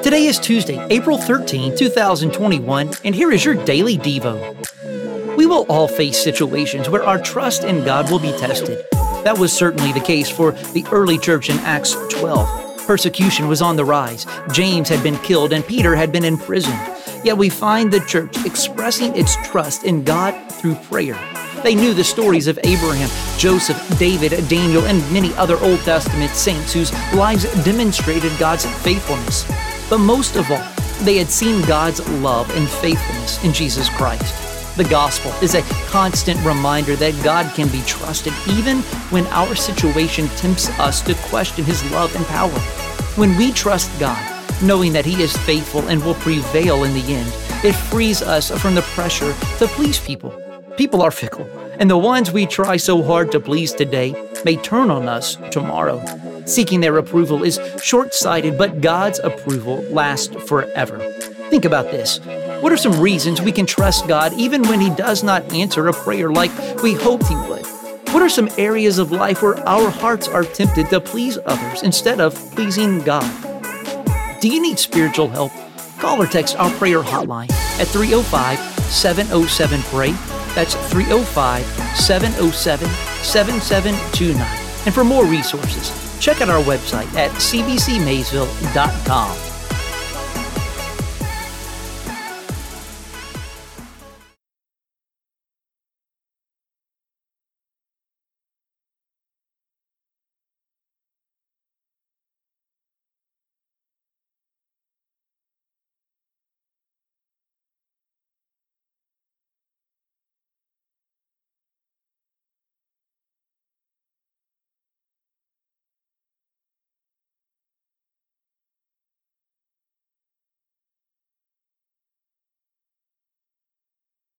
Today is Tuesday, April 13, 2021, and here is your daily Devo. We will all face situations where our trust in God will be tested. That was certainly the case for the early church in Acts 12. Persecution was on the rise. James had been killed and Peter had been imprisoned. Yet we find the church expressing its trust in God through prayer. They knew the stories of Abraham, Joseph, David, Daniel, and many other Old Testament saints whose lives demonstrated God's faithfulness. But most of all, they had seen God's love and faithfulness in Jesus Christ. The gospel is a constant reminder that God can be trusted even when our situation tempts us to question His love and power. When we trust God, knowing that He is faithful and will prevail in the end, it frees us from the pressure to please people. People are fickle, and the ones we try so hard to please today may turn on us tomorrow. Seeking their approval is short sighted, but God's approval lasts forever. Think about this. What are some reasons we can trust God even when He does not answer a prayer like we hoped He would? What are some areas of life where our hearts are tempted to please others instead of pleasing God? Do you need spiritual help? Call or text our prayer hotline at 305 707 PRAY that's 305 707 7729. And for more resources, check out our website at cbcmaysville.com.